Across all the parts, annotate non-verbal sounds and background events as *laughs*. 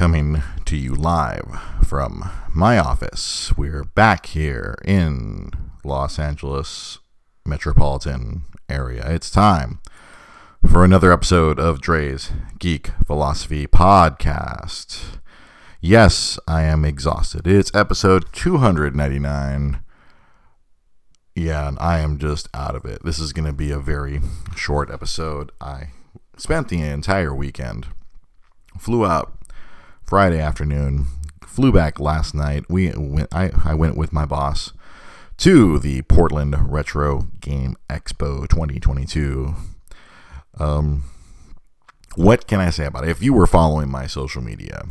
coming to you live from my office. We're back here in Los Angeles metropolitan area. It's time for another episode of Dre's Geek Philosophy Podcast. Yes, I am exhausted. It's episode 299. Yeah, and I am just out of it. This is going to be a very short episode. I spent the entire weekend, flew out Friday afternoon, flew back last night. We went, I, I went with my boss to the Portland Retro Game Expo 2022. Um, what can I say about it? If you were following my social media,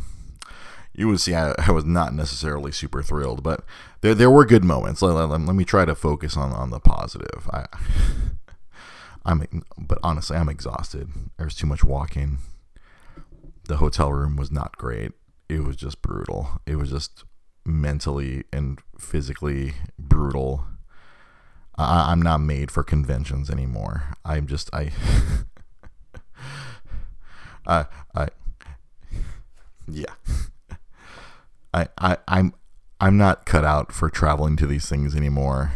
you would see I, I was not necessarily super thrilled, but there there were good moments. Let, let, let me try to focus on, on the positive. I, *laughs* I'm, but honestly, I'm exhausted. There's too much walking the hotel room was not great. It was just brutal. It was just mentally and physically brutal. I, I'm not made for conventions anymore. I'm just I. *laughs* I I yeah. *laughs* I I I'm I'm not cut out for traveling to these things anymore.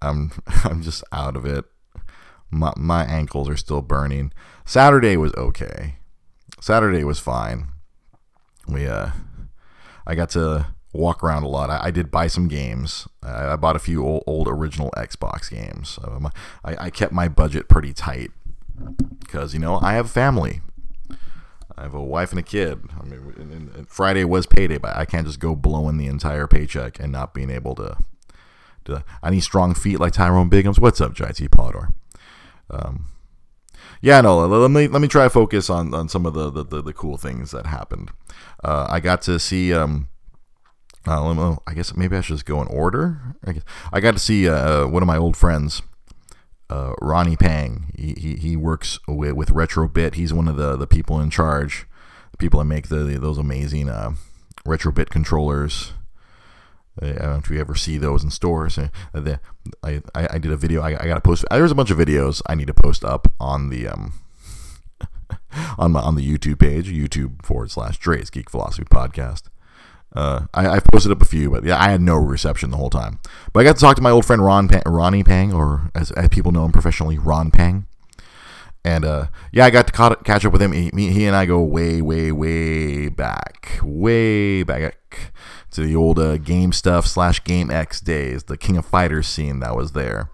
I'm *laughs* I'm just out of it. My my ankles are still burning. Saturday was okay. Saturday was fine. We uh, I got to walk around a lot. I, I did buy some games. I, I, bought a few old, old original Xbox games. Um, I, I kept my budget pretty tight because you know I have a family. I have a wife and a kid. I mean, and, and Friday was payday, but I can't just go blowing the entire paycheck and not being able to. I need strong feet like Tyrone Biggums. What's up, JT Polidor? Um, yeah, no. Let me let me try to focus on, on some of the, the, the, the cool things that happened. Uh, I got to see. Um, uh, I guess maybe I should just go in order. I, guess. I got to see uh, one of my old friends, uh, Ronnie Pang. He, he, he works with, with Retrobit. He's one of the, the people in charge, the people that make the those amazing uh, Retrobit controllers. I don't know if you ever see those in stores. Uh, I, I, I did a video. I, I got to post. There's a bunch of videos I need to post up on the um *laughs* on my on the YouTube page, YouTube forward slash Dre's Geek Philosophy Podcast. Uh, I, I posted up a few, but yeah, I had no reception the whole time. But I got to talk to my old friend Ron Ronnie Pang, or as, as people know him professionally, Ron Pang. And uh, yeah, I got to ca- catch up with him. He, he and I go way, way, way back, way back to the old uh, game stuff slash game X days, the King of Fighters scene that was there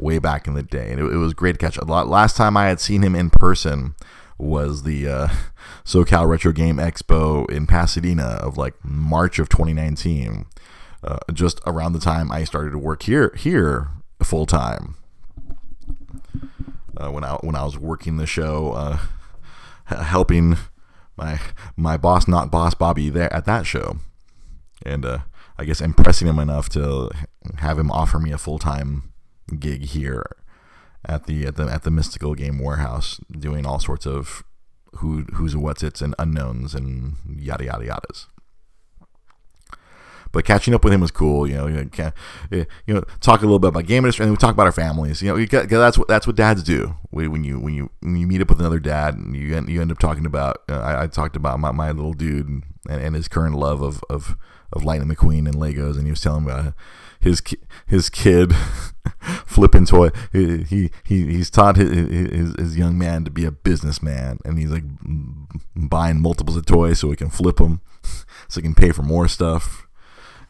way back in the day, and it, it was great to catch. Lot. Last time I had seen him in person was the uh, *laughs* SoCal Retro Game Expo in Pasadena of like March of 2019, uh, just around the time I started to work here here full time. Uh, when I when I was working the show, uh, helping my my boss, not boss Bobby, there at that show and uh, I guess impressing him enough to have him offer me a full time gig here at the at the at the Mystical Game Warehouse, doing all sorts of who who's what's its and unknowns and yada yada yadas. But catching up with him was cool, you know. You know, talk a little bit about game industry, and we talk about our families. You know, that's what that's what dads do. when you when you when you meet up with another dad, and you end, you end up talking about. Uh, I, I, talked about my, my little dude and, and his current love of of of Lightning McQueen and Legos, and he was telling about his his kid *laughs* flipping toy. He, he he's taught his, his, his young man to be a businessman, and he's like buying multiples of toys so he can flip them, *laughs* so he can pay for more stuff.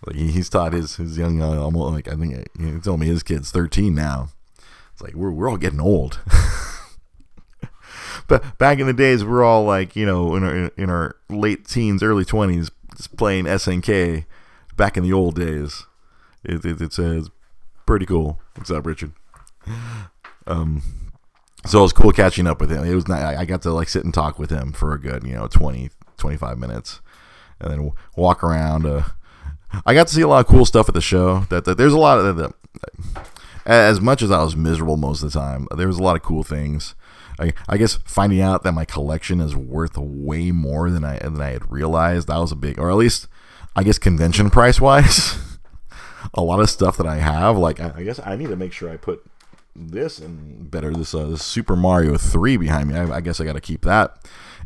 Like he's taught his his young uh, almost like I think he told me his kid's thirteen now. It's like we're we're all getting old. *laughs* but back in the days, we're all like you know in our in our late teens, early twenties, playing SNK back in the old days. It, it, it's, uh, it's pretty cool. What's up, Richard? Um, so it was cool catching up with him. It was I got to like sit and talk with him for a good, you know, 20, 25 minutes and then walk around. Uh, I got to see a lot of cool stuff at the show. That, that there's a lot of the, as much as I was miserable most of the time, there was a lot of cool things. I, I guess finding out that my collection is worth way more than I than I had realized that was a big, or at least I guess convention price wise. *laughs* a lot of stuff that I have, like I, I guess I need to make sure I put this and better. This, uh, this Super Mario 3 behind me. I, I guess I got to keep that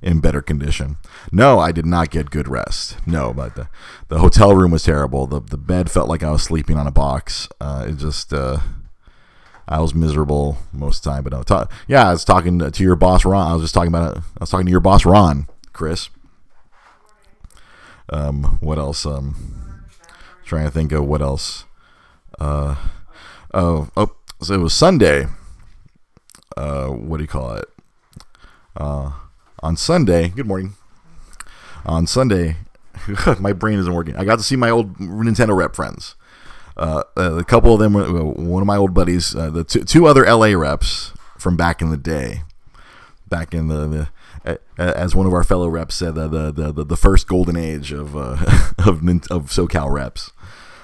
in better condition. No, I did not get good rest. No, but the, the hotel room was terrible. The, the bed felt like I was sleeping on a box. Uh, it just, uh, I was miserable most of the time. But no, ta- yeah, I was talking to your boss, Ron. I was just talking about it. I was talking to your boss, Ron, Chris. Um, what else? Um, trying to think of what else. Uh, oh, oh, so it was Sunday. Uh, what do you call it? Uh, on Sunday. Good morning. On Sunday, *laughs* my brain isn't working. I got to see my old Nintendo rep friends. Uh, a couple of them were one of my old buddies. Uh, the two, two other LA reps from back in the day, back in the, the as one of our fellow reps said, the the the, the first golden age of uh, *laughs* of of SoCal reps.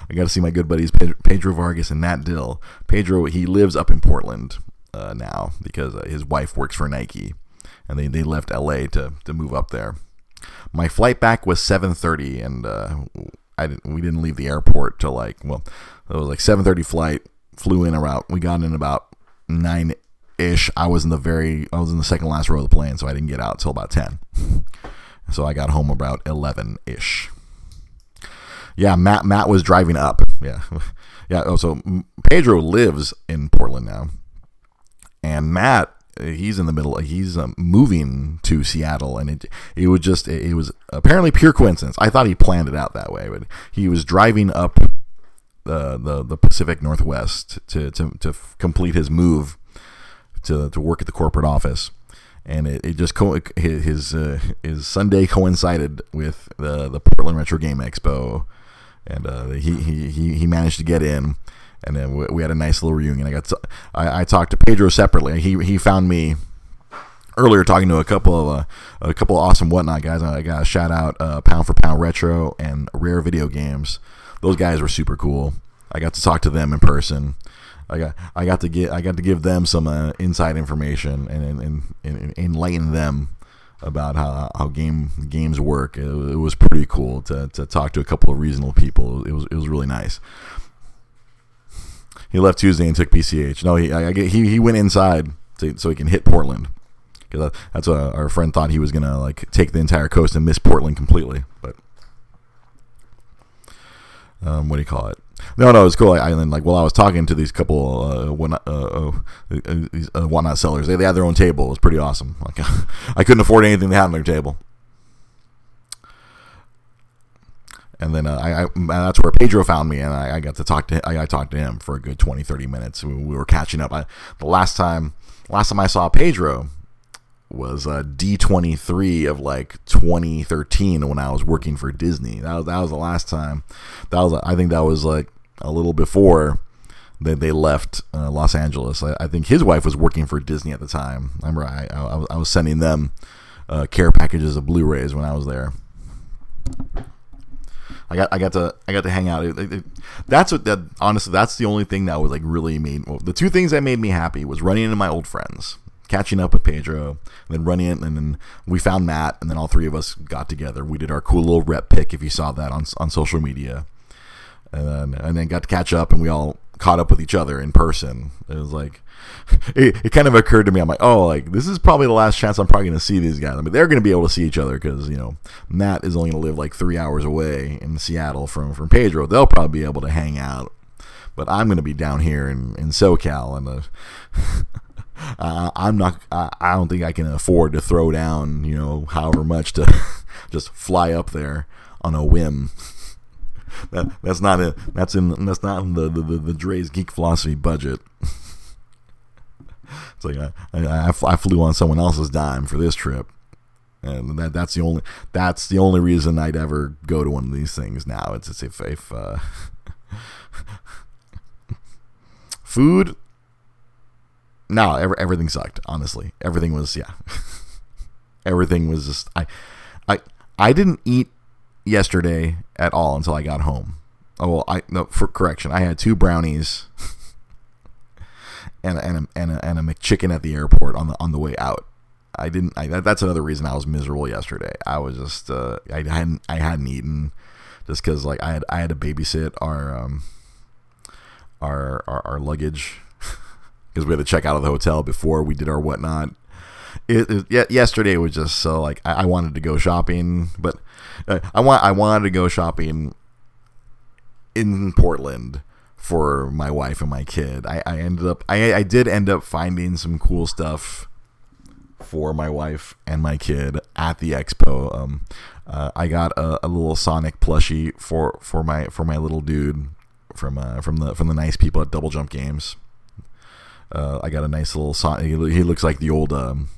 I got to see my good buddies Pedro Vargas and Matt Dill. Pedro he lives up in Portland uh, now because uh, his wife works for Nike, and they, they left LA to to move up there. My flight back was 7:30, and uh, I didn't, we didn't leave the airport till like well, it was like 7:30 flight. Flew in around. We got in about nine ish. I was in the very I was in the second last row of the plane, so I didn't get out till about 10. *laughs* so I got home about 11 ish. Yeah, Matt Matt was driving up. Yeah, *laughs* yeah. Oh, so Pedro lives in Portland now, and Matt he's in the middle. He's um, moving to Seattle, and it it was just it was apparently pure coincidence. I thought he planned it out that way, but he was driving up the the, the Pacific Northwest to, to to complete his move to to work at the corporate office. And it, it just co- his uh, his Sunday coincided with the the Portland Retro Game Expo, and uh, he, he he managed to get in and then we, we had a nice little reunion. I got to, I, I talked to Pedro separately. He he found me earlier talking to a couple of uh, a couple of awesome whatnot guys. I got a shout out uh, Pound for Pound Retro and Rare Video Games. Those guys were super cool. I got to talk to them in person. I got I got to get I got to give them some uh, inside information and, and, and, enlighten them about how, how game games work. It, it, was pretty cool to, to talk to a couple of reasonable people. It was it was really nice he left Tuesday and took PCH. No, he I, he he went inside to, so he can hit Portland because that's what our friend thought he was gonna like take the entire coast and miss Portland completely. But um, what do you call it? No, no, it's cool. I, then like while I was talking to these couple uh, whatnot, uh, uh, uh, uh, whatnot sellers, they, they had their own table. It was pretty awesome. Like *laughs* I couldn't afford anything they had on their table. And then uh, I, I, that's where Pedro found me, and I, I, got to talk to I, I talked to him for a good 20, 30 minutes. We, we were catching up. The last time last time I saw Pedro was uh, D23 of like 2013 when I was working for Disney. That was that was the last time. That was I think that was like a little before that they left uh, Los Angeles. I, I, think his wife was working for Disney at the time. I remember I, I, I was sending them uh, care packages of Blu-rays when I was there. I got I got to I got to hang out. It, it, that's what that honestly that's the only thing that was like really made well, the two things that made me happy was running into my old friends, catching up with Pedro, and then running in, and then we found Matt, and then all three of us got together. We did our cool little rep pick if you saw that on on social media, and then and then got to catch up, and we all caught up with each other in person. It was like *laughs* it, it kind of occurred to me. I'm like, oh, like this is probably the last chance I'm probably going to see these guys. I mean, they're going to be able to see each other because you know Matt is only going to live like three hours away in Seattle from from Pedro. They'll probably be able to hang out, but I'm going to be down here in in SoCal and. Uh, *laughs* uh, I'm not. I, I don't think I can afford to throw down, you know, however much to *laughs* just fly up there on a whim that, that's not it. That's in. That's not in the the, the, the Dre's geek philosophy budget. *laughs* it's like I, I, I flew on someone else's dime for this trip, and that that's the only that's the only reason I'd ever go to one of these things now. It's, it's if if uh, *laughs* food. No, every, everything sucked. Honestly, everything was yeah. *laughs* everything was just I, I I didn't eat yesterday at all until I got home. Oh well, I no for correction, I had two brownies and and a, and a, and a McChicken at the airport on the on the way out. I didn't. I, that, that's another reason I was miserable yesterday. I was just uh, I hadn't I hadn't eaten just because like I had I had to babysit our um our our, our luggage *laughs* because we had to check out of the hotel before we did our whatnot. It, it, yesterday was just so like I, I wanted to go shopping, but uh, I want I wanted to go shopping in Portland for my wife and my kid. I, I ended up I, I did end up finding some cool stuff for my wife and my kid at the expo. Um, uh, I got a, a, little Sonic plushie for, for my for my little dude from uh, from the from the nice people at Double Jump Games. Uh, I got a nice little Sonic. He, he looks like the old um,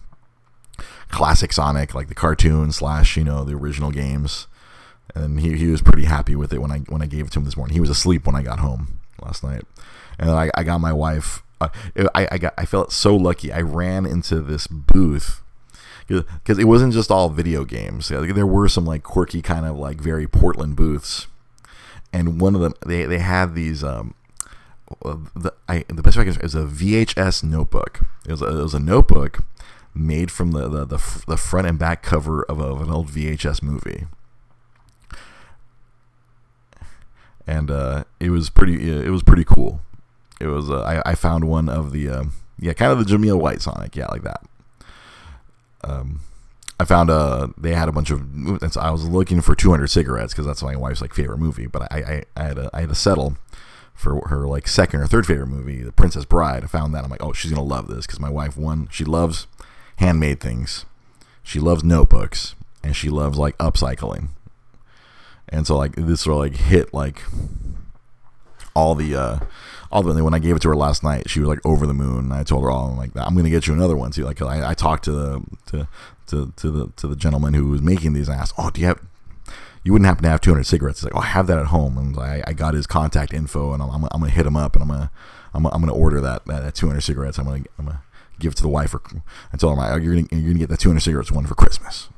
classic Sonic, like the cartoon slash you know the original games. And he, he was pretty happy with it when I when I gave it to him this morning. He was asleep when I got home last night, and I, I got my wife. Uh, I, I got I felt so lucky. I ran into this booth because it wasn't just all video games. There were some like quirky kind of like very Portland booths, and one of them they they had these um, the I, the best way I can is a VHS notebook. It was a, it was a notebook made from the, the, the, the front and back cover of, of an old VHS movie. And uh, it was pretty it was pretty cool. It was uh, I, I found one of the uh, yeah kind of the Jameel White Sonic yeah like that. Um, I found uh they had a bunch of I was looking for 200 cigarettes because that's my wife's like favorite movie, but I, I, I had a, I had to settle for her like second or third favorite movie, The Princess Bride. I found that I'm like, oh, she's gonna love this because my wife one she loves handmade things. She loves notebooks and she loves like upcycling. And so like this sort of like hit like all the uh all the when I gave it to her last night, she was like over the moon. I told her all oh, I'm like I'm gonna get you another one too. Like I, I talked to the to, to to the to the gentleman who was making these and I asked, Oh, do you have you wouldn't happen to have 200 cigarettes? He's like, oh, I have that at home, and I, I got his contact info, and I'm, I'm, I'm gonna hit him up, and I'm gonna I'm, I'm gonna order that, that 200 cigarettes. I'm gonna I'm gonna give it to the wife. Or I told her, you're gonna you're gonna get that 200 cigarettes one for Christmas.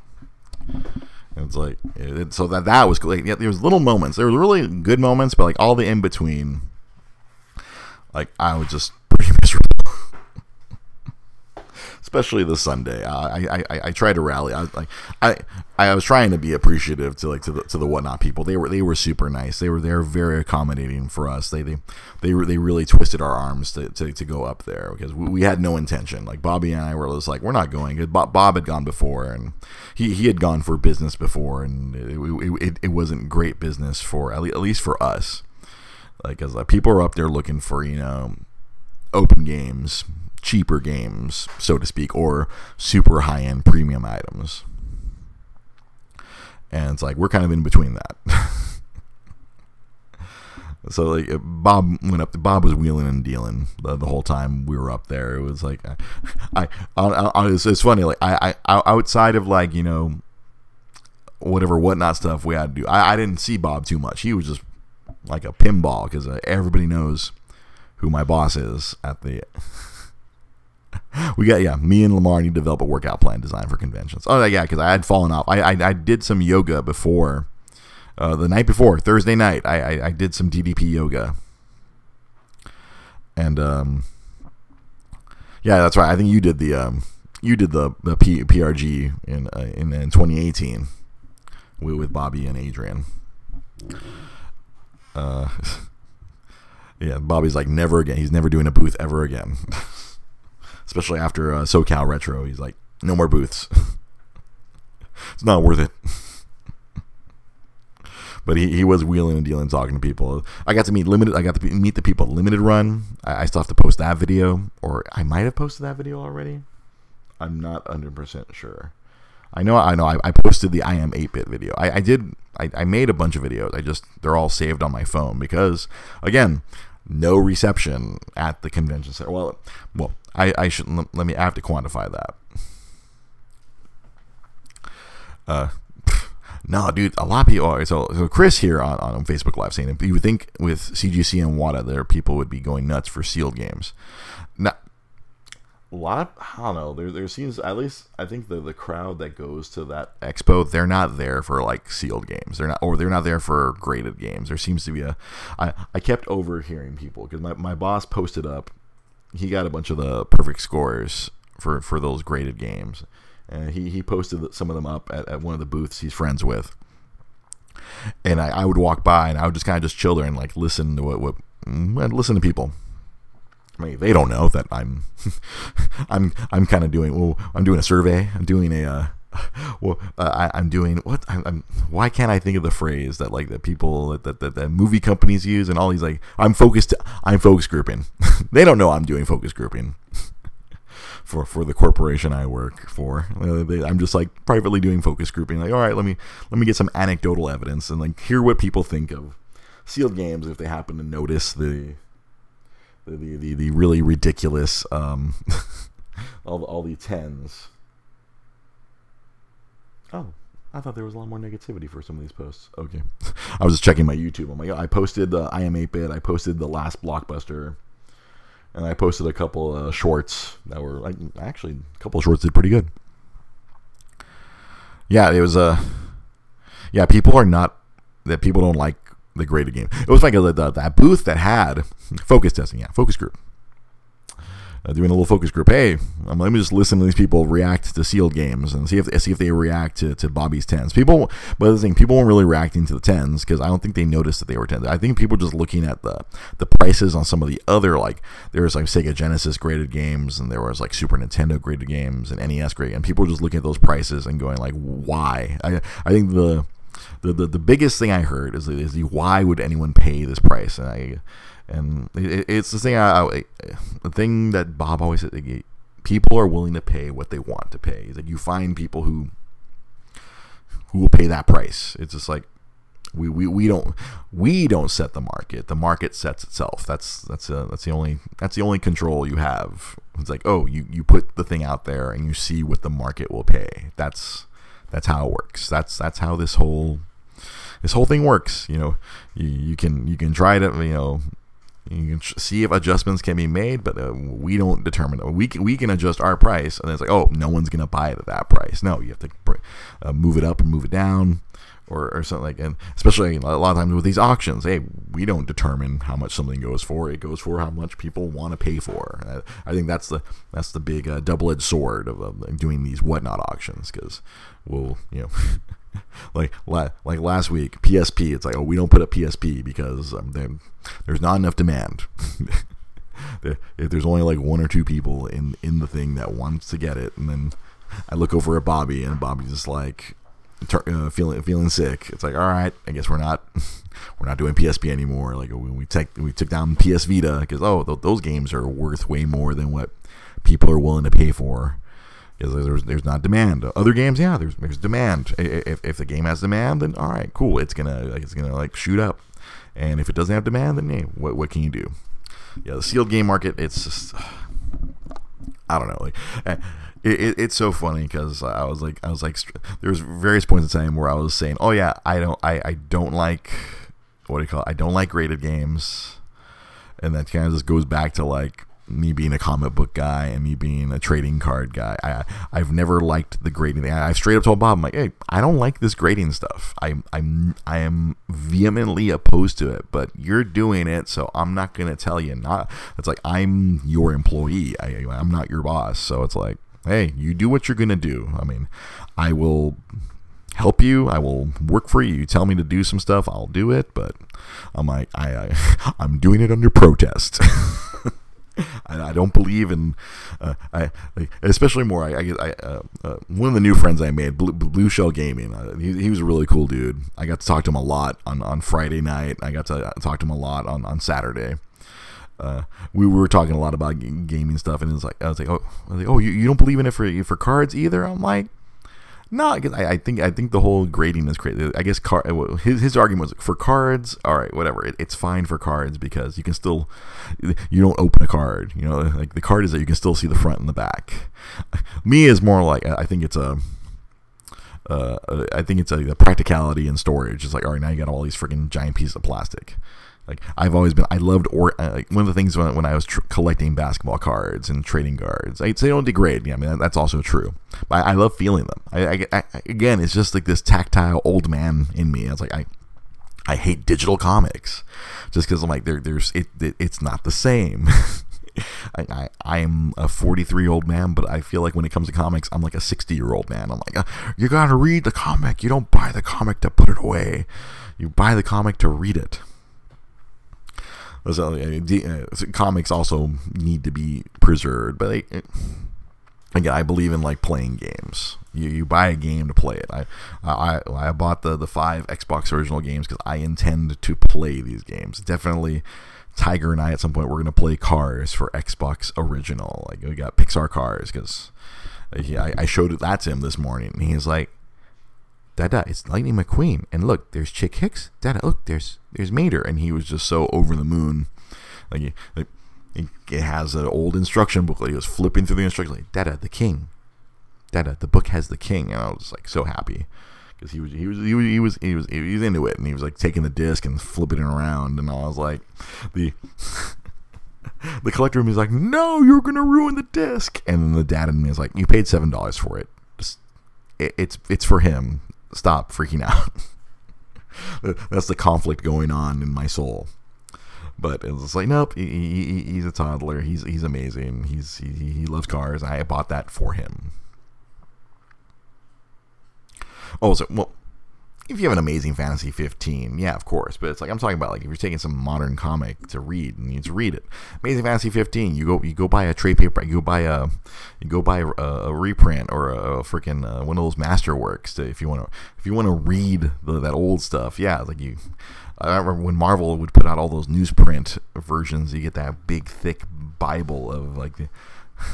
And it's like it, so that that was like yeah, there was little moments. There were really good moments, but like all the in between, like I was just pretty miserable especially the Sunday. Uh, I I, I, I try to rally. I like I I was trying to be appreciative to like to the to the whatnot people. They were they were super nice. They were they were very accommodating for us. They they they they really twisted our arms to, to, to go up there because we, we had no intention. Like Bobby and I were just like we're not going. Bob, Bob had gone before and he, he had gone for business before and it, it, it wasn't great business for at least for us. Like as like, people are up there looking for you know open games cheaper games, so to speak, or super high end premium items. And it's like we're kind of in between that. *laughs* so like Bob went up. Bob was wheeling and dealing the, the whole time we were up there. It was like I, *laughs* I, I, I it's, it's funny. Like I, I, outside of like you know whatever whatnot stuff we had to do, I, I didn't see Bob too much. He was just like a pinball because uh, everybody knows who my boss is at the we got yeah. Me and Lamar need to develop a workout plan design for conventions. Oh yeah, because I had fallen off. I, I, I did some yoga before, uh, the night before Thursday night. I, I, I did some DDP yoga, and um, yeah, that's right. I think you did the um, you did the the P, PRG in, uh, in in 2018 with, with Bobby and Adrian. Uh, *laughs* yeah, Bobby's like never again. He's never doing a booth ever again. *laughs* especially after uh, SoCal Retro. He's like, no more booths. *laughs* it's not worth it. *laughs* but he, he was wheeling and dealing, talking to people. I got to meet limited. I got to meet the people limited run. I, I still have to post that video, or I might have posted that video already. I'm not 100 percent sure. I know, I know. I, I posted the I am 8-bit video. I, I did. I, I made a bunch of videos. I just they're all saved on my phone because again, no reception at the convention center. Well, well, I, I shouldn't let me. I have to quantify that. Uh, *laughs* no, dude. A lot of people. Are, so, so Chris here on, on Facebook Live saying, you would think with CGC and WATA, there people would be going nuts for sealed games. Now, lot. I don't know. There, there seems at least I think the the crowd that goes to that expo, they're not there for like sealed games. They're not, or they're not there for graded games. There seems to be a. I I kept overhearing people because my my boss posted up he got a bunch of the perfect scores for for those graded games, and he he posted some of them up at, at one of the booths he's friends with. And I, I would walk by and I would just kind of just chill there and like listen to what what mm, listen to people. I mean, they don't know that I'm, *laughs* I'm, I'm kind of doing. Well, I'm doing a survey. I'm doing a. Uh, *laughs* well, uh, I, am doing what? I'm, I'm, Why can't I think of the phrase that like that people that, that, that movie companies use and all these like I'm focused. I'm focus grouping. *laughs* they don't know I'm doing focus grouping for for the corporation I work for. Uh, I'm just like privately doing focus grouping. Like, all right, let me let me get some anecdotal evidence and like hear what people think of sealed games if they happen to notice the the the, the, the really ridiculous um, *laughs* all all the tens. Oh, I thought there was a lot more negativity for some of these posts. Okay, *laughs* I was just checking my YouTube. I'm like, I posted the I am 8-bit. I posted the last blockbuster and I posted a couple of shorts that were like actually a couple of shorts did pretty good. Yeah, it was a uh, yeah. People are not that people don't like the graded game. It was like a, the, that booth that had focus testing. Yeah, focus group uh, doing a little focus group. Hey, um, let me just listen to these people react to sealed games and see if see if they react to, to Bobby's tens. People, but the thing, people weren't really reacting to the tens because I don't think they noticed that they were tens. I think people were just looking at the the prices on some of the other like there was like Sega Genesis graded games and there was like Super Nintendo graded games and NES graded, and people were just looking at those prices and going like, why? I I think the the, the, the biggest thing I heard is, is the why would anyone pay this price? And I and it, it's the thing. I, I, the thing that Bob always said: people are willing to pay what they want to pay. That you find people who who will pay that price. It's just like we, we, we don't we don't set the market. The market sets itself. That's that's a, that's the only that's the only control you have. It's like oh you, you put the thing out there and you see what the market will pay. That's that's how it works. That's that's how this whole this whole thing works. You know, you, you can you can try to you know you can see if adjustments can be made, but uh, we don't determine it. We can, we can adjust our price, and it's like, oh, no one's going to buy it at that price. No, you have to uh, move it up or move it down, or, or something like. And especially a lot of times with these auctions, hey, we don't determine how much something goes for. It goes for how much people want to pay for. I, I think that's the that's the big uh, double edged sword of, of doing these whatnot auctions because we'll you know. *laughs* like like last week, PSP. It's like, oh, we don't put up PSP because um, there's not enough demand. *laughs* if there's only like one or two people in in the thing that wants to get it, and then I look over at Bobby, and Bobby's just like uh, feeling feeling sick. It's like, all right, I guess we're not *laughs* we're not doing PSP anymore. Like we, we take we took down PS Vita because oh, th- those games are worth way more than what people are willing to pay for because there's there's not demand. Other games, yeah, there's there's demand. If, if the game has demand, then all right, cool. It's gonna like it's gonna like shoot up. And if it doesn't have demand, then hey, what what can you do? Yeah, the sealed game market, it's just *sighs* I don't know, like. It, it, it's so funny because I was like I was like there was various points in time where I was saying oh yeah I don't I, I don't like what do you call it I don't like graded games and that kind of just goes back to like me being a comic book guy and me being a trading card guy. I I've never liked the grading thing. I, straight up told Bob, I'm like, hey, I don't like this grading stuff. I I'm I am vehemently opposed to it. But you're doing it, so I'm not gonna tell you not. It's like I'm your employee. I I'm not your boss. So it's like, hey, you do what you're gonna do. I mean, I will help you. I will work for you. You tell me to do some stuff, I'll do it. But I'm like, I, I *laughs* I'm doing it under protest. *laughs* I, I, don't believe in, uh, I especially more. I, I, I uh, uh, one of the new friends I made, Blue, Blue Shell Gaming. Uh, he, he was a really cool dude. I got to talk to him a lot on, on Friday night. I got to talk to him a lot on on Saturday. Uh, we were talking a lot about gaming stuff, and it's like I was like, oh, was like, oh, you, you don't believe in it for for cards either? I'm like, no, I, I, think I think the whole grading is crazy. I guess car, his his argument was for cards. All right, whatever. It, it's fine for cards because you can still you don't open a card. You know, like the card is that you can still see the front and the back. *laughs* Me is more like I think it's a. Uh, I think it's a, a practicality and storage. It's like, all right, now you got all these freaking giant pieces of plastic. Like I've always been, I loved or uh, one of the things when, when I was tr- collecting basketball cards and trading cards. I say don't degrade. Yeah, I mean that's also true. But I, I love feeling them. I, I, again, it's just like this tactile old man in me. I was like I, I hate digital comics, just because I'm like there, there's it, it, it's not the same. *laughs* I, I, I am a 43 year old man, but I feel like when it comes to comics, I'm like a 60 year old man. I'm like, uh, you gotta read the comic. You don't buy the comic to put it away. You buy the comic to read it. So, uh, comics also need to be preserved, but I, again, I believe in like playing games. You, you buy a game to play it. I I, I bought the the five Xbox original games because I intend to play these games. Definitely, Tiger and I at some point we're gonna play Cars for Xbox original. Like we got Pixar Cars because I, I showed that to him this morning. And he's like, Dada, it's Lightning McQueen. And look, there's Chick Hicks. Dada, look, there's there's Mater. And he was just so over the moon. Like, like it has an old instruction booklet. He was flipping through the instructions like, Dada, the king. Dada, the book has the king. And I was like so happy because he was he was he was he was he was he was into it, and he was like taking the disc and flipping it around, and I was like, the *laughs* the collector me is like, no, you're gonna ruin the disc, and then the dad in me is like, you paid seven dollars for it. Just, it, it's it's for him. Stop freaking out. *laughs* That's the conflict going on in my soul. But it's like, nope, he, he, he's a toddler. He's he's amazing. He's he, he loves cars. I bought that for him. Oh, so well, if you have an amazing fantasy 15 yeah of course but it's like i'm talking about like if you're taking some modern comic to read and you need to read it amazing fantasy 15 you go you go buy a trade paper you go buy a you go buy a, a reprint or a, a freaking uh, one of those masterworks to, if you want to if you want to read the, that old stuff yeah like you I remember when Marvel would put out all those newsprint versions. You get that big, thick Bible of like,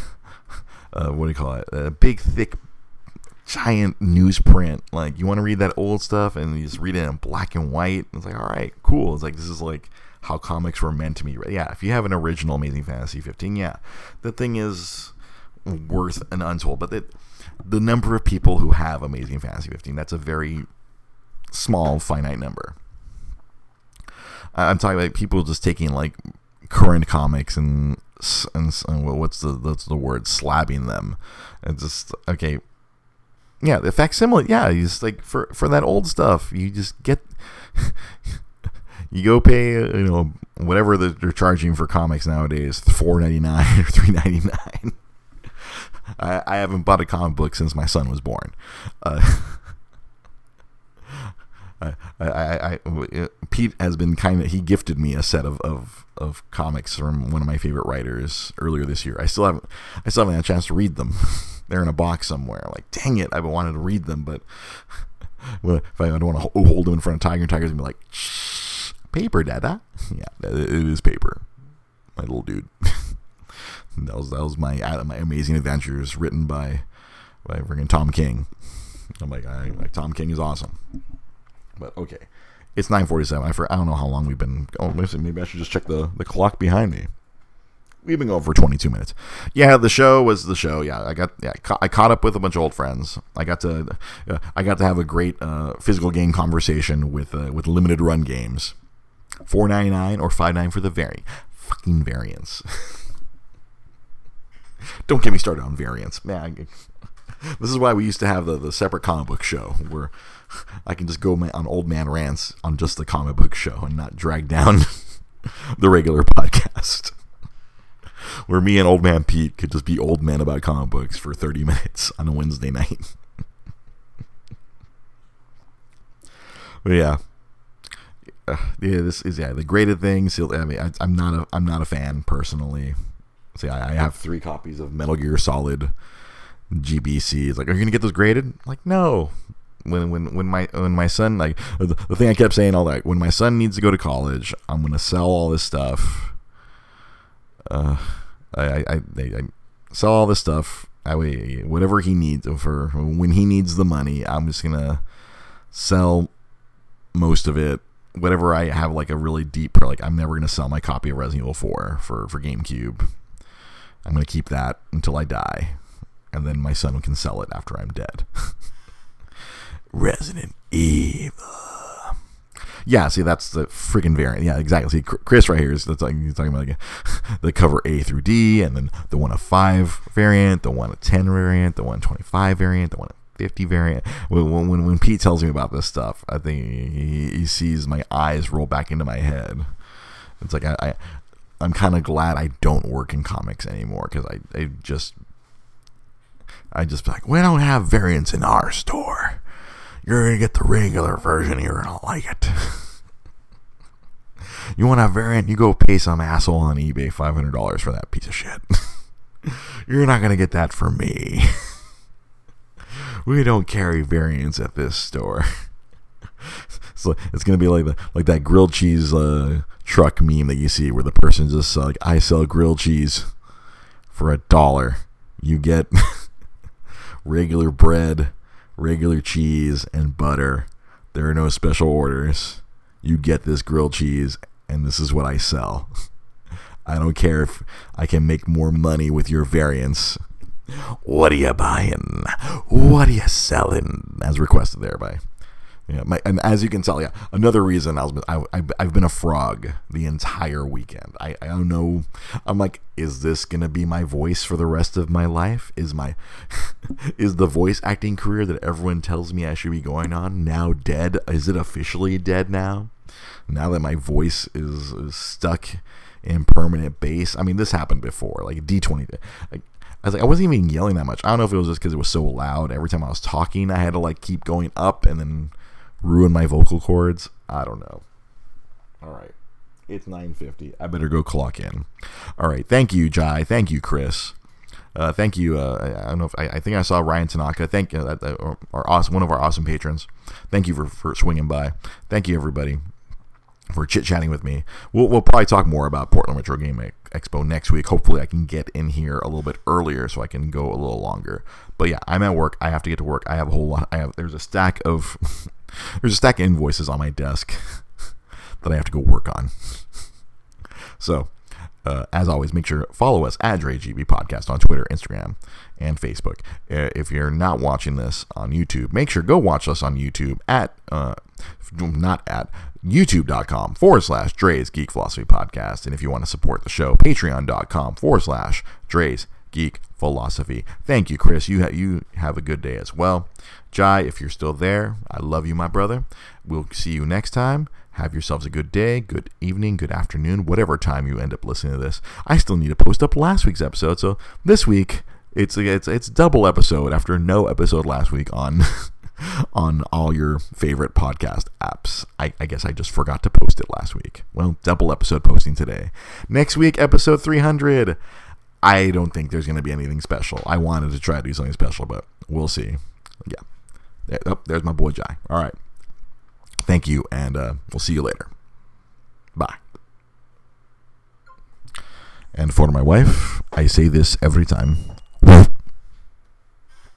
*laughs* uh, what do you call it? A big, thick giant newsprint. Like you want to read that old stuff and you just read it in black and white. It's like, all right, cool. It's like this is like how comics were meant to be. Yeah, if you have an original Amazing Fantasy 15, yeah, the thing is worth an untold. But the the number of people who have Amazing Fantasy 15, that's a very small, finite number. I'm talking about people just taking like current comics and and, and what's the that's the word slabbing them and just okay yeah, the facsimile. Yeah, he's like for for that old stuff. You just get. *laughs* you go pay, you know, whatever they're charging for comics nowadays, four ninety nine *laughs* or three ninety nine. I, I haven't bought a comic book since my son was born. Uh, *laughs* I, I, I, Pete has been kind of he gifted me a set of, of, of comics from one of my favorite writers earlier this year. I still haven't I still haven't had a chance to read them. They're in a box somewhere. Like, dang it, I've wanting to read them, but *laughs* if I don't want to hold them in front of Tiger, and Tiger's gonna be like, Shh, paper, dada. *laughs* Yeah, it is paper, my little dude. *laughs* that was that was my uh, my amazing adventures written by by freaking Tom King. I'm like, I, like Tom King is awesome. But okay, it's 9:47. I for I don't know how long we've been. Oh, maybe I should just check the the clock behind me. We've been going for 22 minutes. Yeah, the show was the show. Yeah, I got yeah, I caught up with a bunch of old friends. I got to uh, I got to have a great uh, physical game conversation with uh, with limited run games. 4.99 or 5.9 for the very fucking variants. *laughs* Don't get me started on variants, man. *laughs* This is why we used to have the, the separate comic book show where I can just go on old man rants on just the comic book show and not drag down *laughs* the regular podcast. Where me and old man Pete could just be old men about comic books for 30 *laughs* minutes on a Wednesday night. *laughs* but yeah. Uh, yeah, this is yeah the graded things. I mean, I, am not a I'm not a fan personally. See, I, I have three copies of Metal Gear Solid GBC. It's like, are you gonna get those graded? I'm like, no, when when when my when my son like the, the thing I kept saying all that when my son needs to go to college, I'm gonna sell all this stuff. Uh, I I, I, I sell all this stuff. I whatever he needs for when he needs the money, I'm just gonna sell most of it. Whatever I have like a really deep like I'm never gonna sell my copy of Resident Evil 4 for for GameCube. I'm gonna keep that until I die, and then my son can sell it after I'm dead. *laughs* Resident Evil. Yeah, see, that's the freaking variant. Yeah, exactly. See, Chris right here is that's like he's talking about like *laughs* the cover A through D, and then the one of five variant, the one of ten variant, the one twenty five variant, the one fifty variant. When, when when Pete tells me about this stuff, I think he, he sees my eyes roll back into my head. It's like I, I I'm kind of glad I don't work in comics anymore because I I just I just like we don't have variants in our store you're gonna get the regular version. You're gonna like it. *laughs* You want a variant? You go pay some asshole on eBay five hundred dollars for that piece of shit. *laughs* You're not gonna get that from me. *laughs* we don't carry variants at this store. so it's gonna be like the like that grilled cheese uh, truck meme that you see where the person just uh, like I sell grilled cheese for a dollar. You get regular bread, regular cheese, and butter. There are no special orders. You get this grilled cheese, and this is what I sell. *laughs* I don't care if I can make more money with your variants. What are you buying? What are you selling? As requested there by yeah, my, and as you can tell, yeah, another reason I was I, I I've been a frog the entire weekend. I I don't know. I'm like, is this gonna be my voice for the rest of my life? Is my *laughs* is the voice acting career that everyone tells me I should be going on now dead? Is it officially dead now? Now that my voice is, is stuck in permanent bass. I mean, this happened before, like D20. Like, I was like, I wasn't even yelling that much. I don't know if it was just because it was so loud. Every time I was talking, I had to like keep going up and then ruin my vocal cords. I don't know. All right. It's 9:50. I better go clock in. All right. Thank you, Jai. Thank you, Chris. Uh, thank you. Uh, I don't know if I, I, think I saw Ryan Tanaka. Thank you, uh, uh our awesome, one of our awesome patrons. Thank you for, for swinging by. Thank you, everybody, for chit chatting with me. We'll, we'll probably talk more about Portland Retro Game Expo next week. Hopefully, I can get in here a little bit earlier so I can go a little longer. But yeah, I'm at work. I have to get to work. I have a whole lot. I have there's a stack of *laughs* There's a stack of invoices on my desk *laughs* that I have to go work on. *laughs* So, uh, as always, make sure follow us at DreGB Podcast on Twitter, Instagram, and Facebook. Uh, if you're not watching this on YouTube, make sure go watch us on YouTube at uh, not at youtube.com forward slash Dre's Geek Philosophy Podcast. And if you want to support the show, patreon.com forward slash Dre's Geek Philosophy. Thank you, Chris. You, ha- you have a good day as well. Jai, if you're still there, I love you, my brother. We'll see you next time. Have yourselves a good day, good evening, good afternoon, whatever time you end up listening to this. I still need to post up last week's episode, so this week it's it's it's double episode after no episode last week on *laughs* on all your favorite podcast apps. I, I, guess I just forgot to post it last week. Well, double episode posting today. Next week, episode 300. I don't think there's going to be anything special. I wanted to try to do something special, but we'll see. Yeah. There, oh, there's my boy Jai. All right. Thank you, and uh, we'll see you later. Bye. And for my wife, I say this every time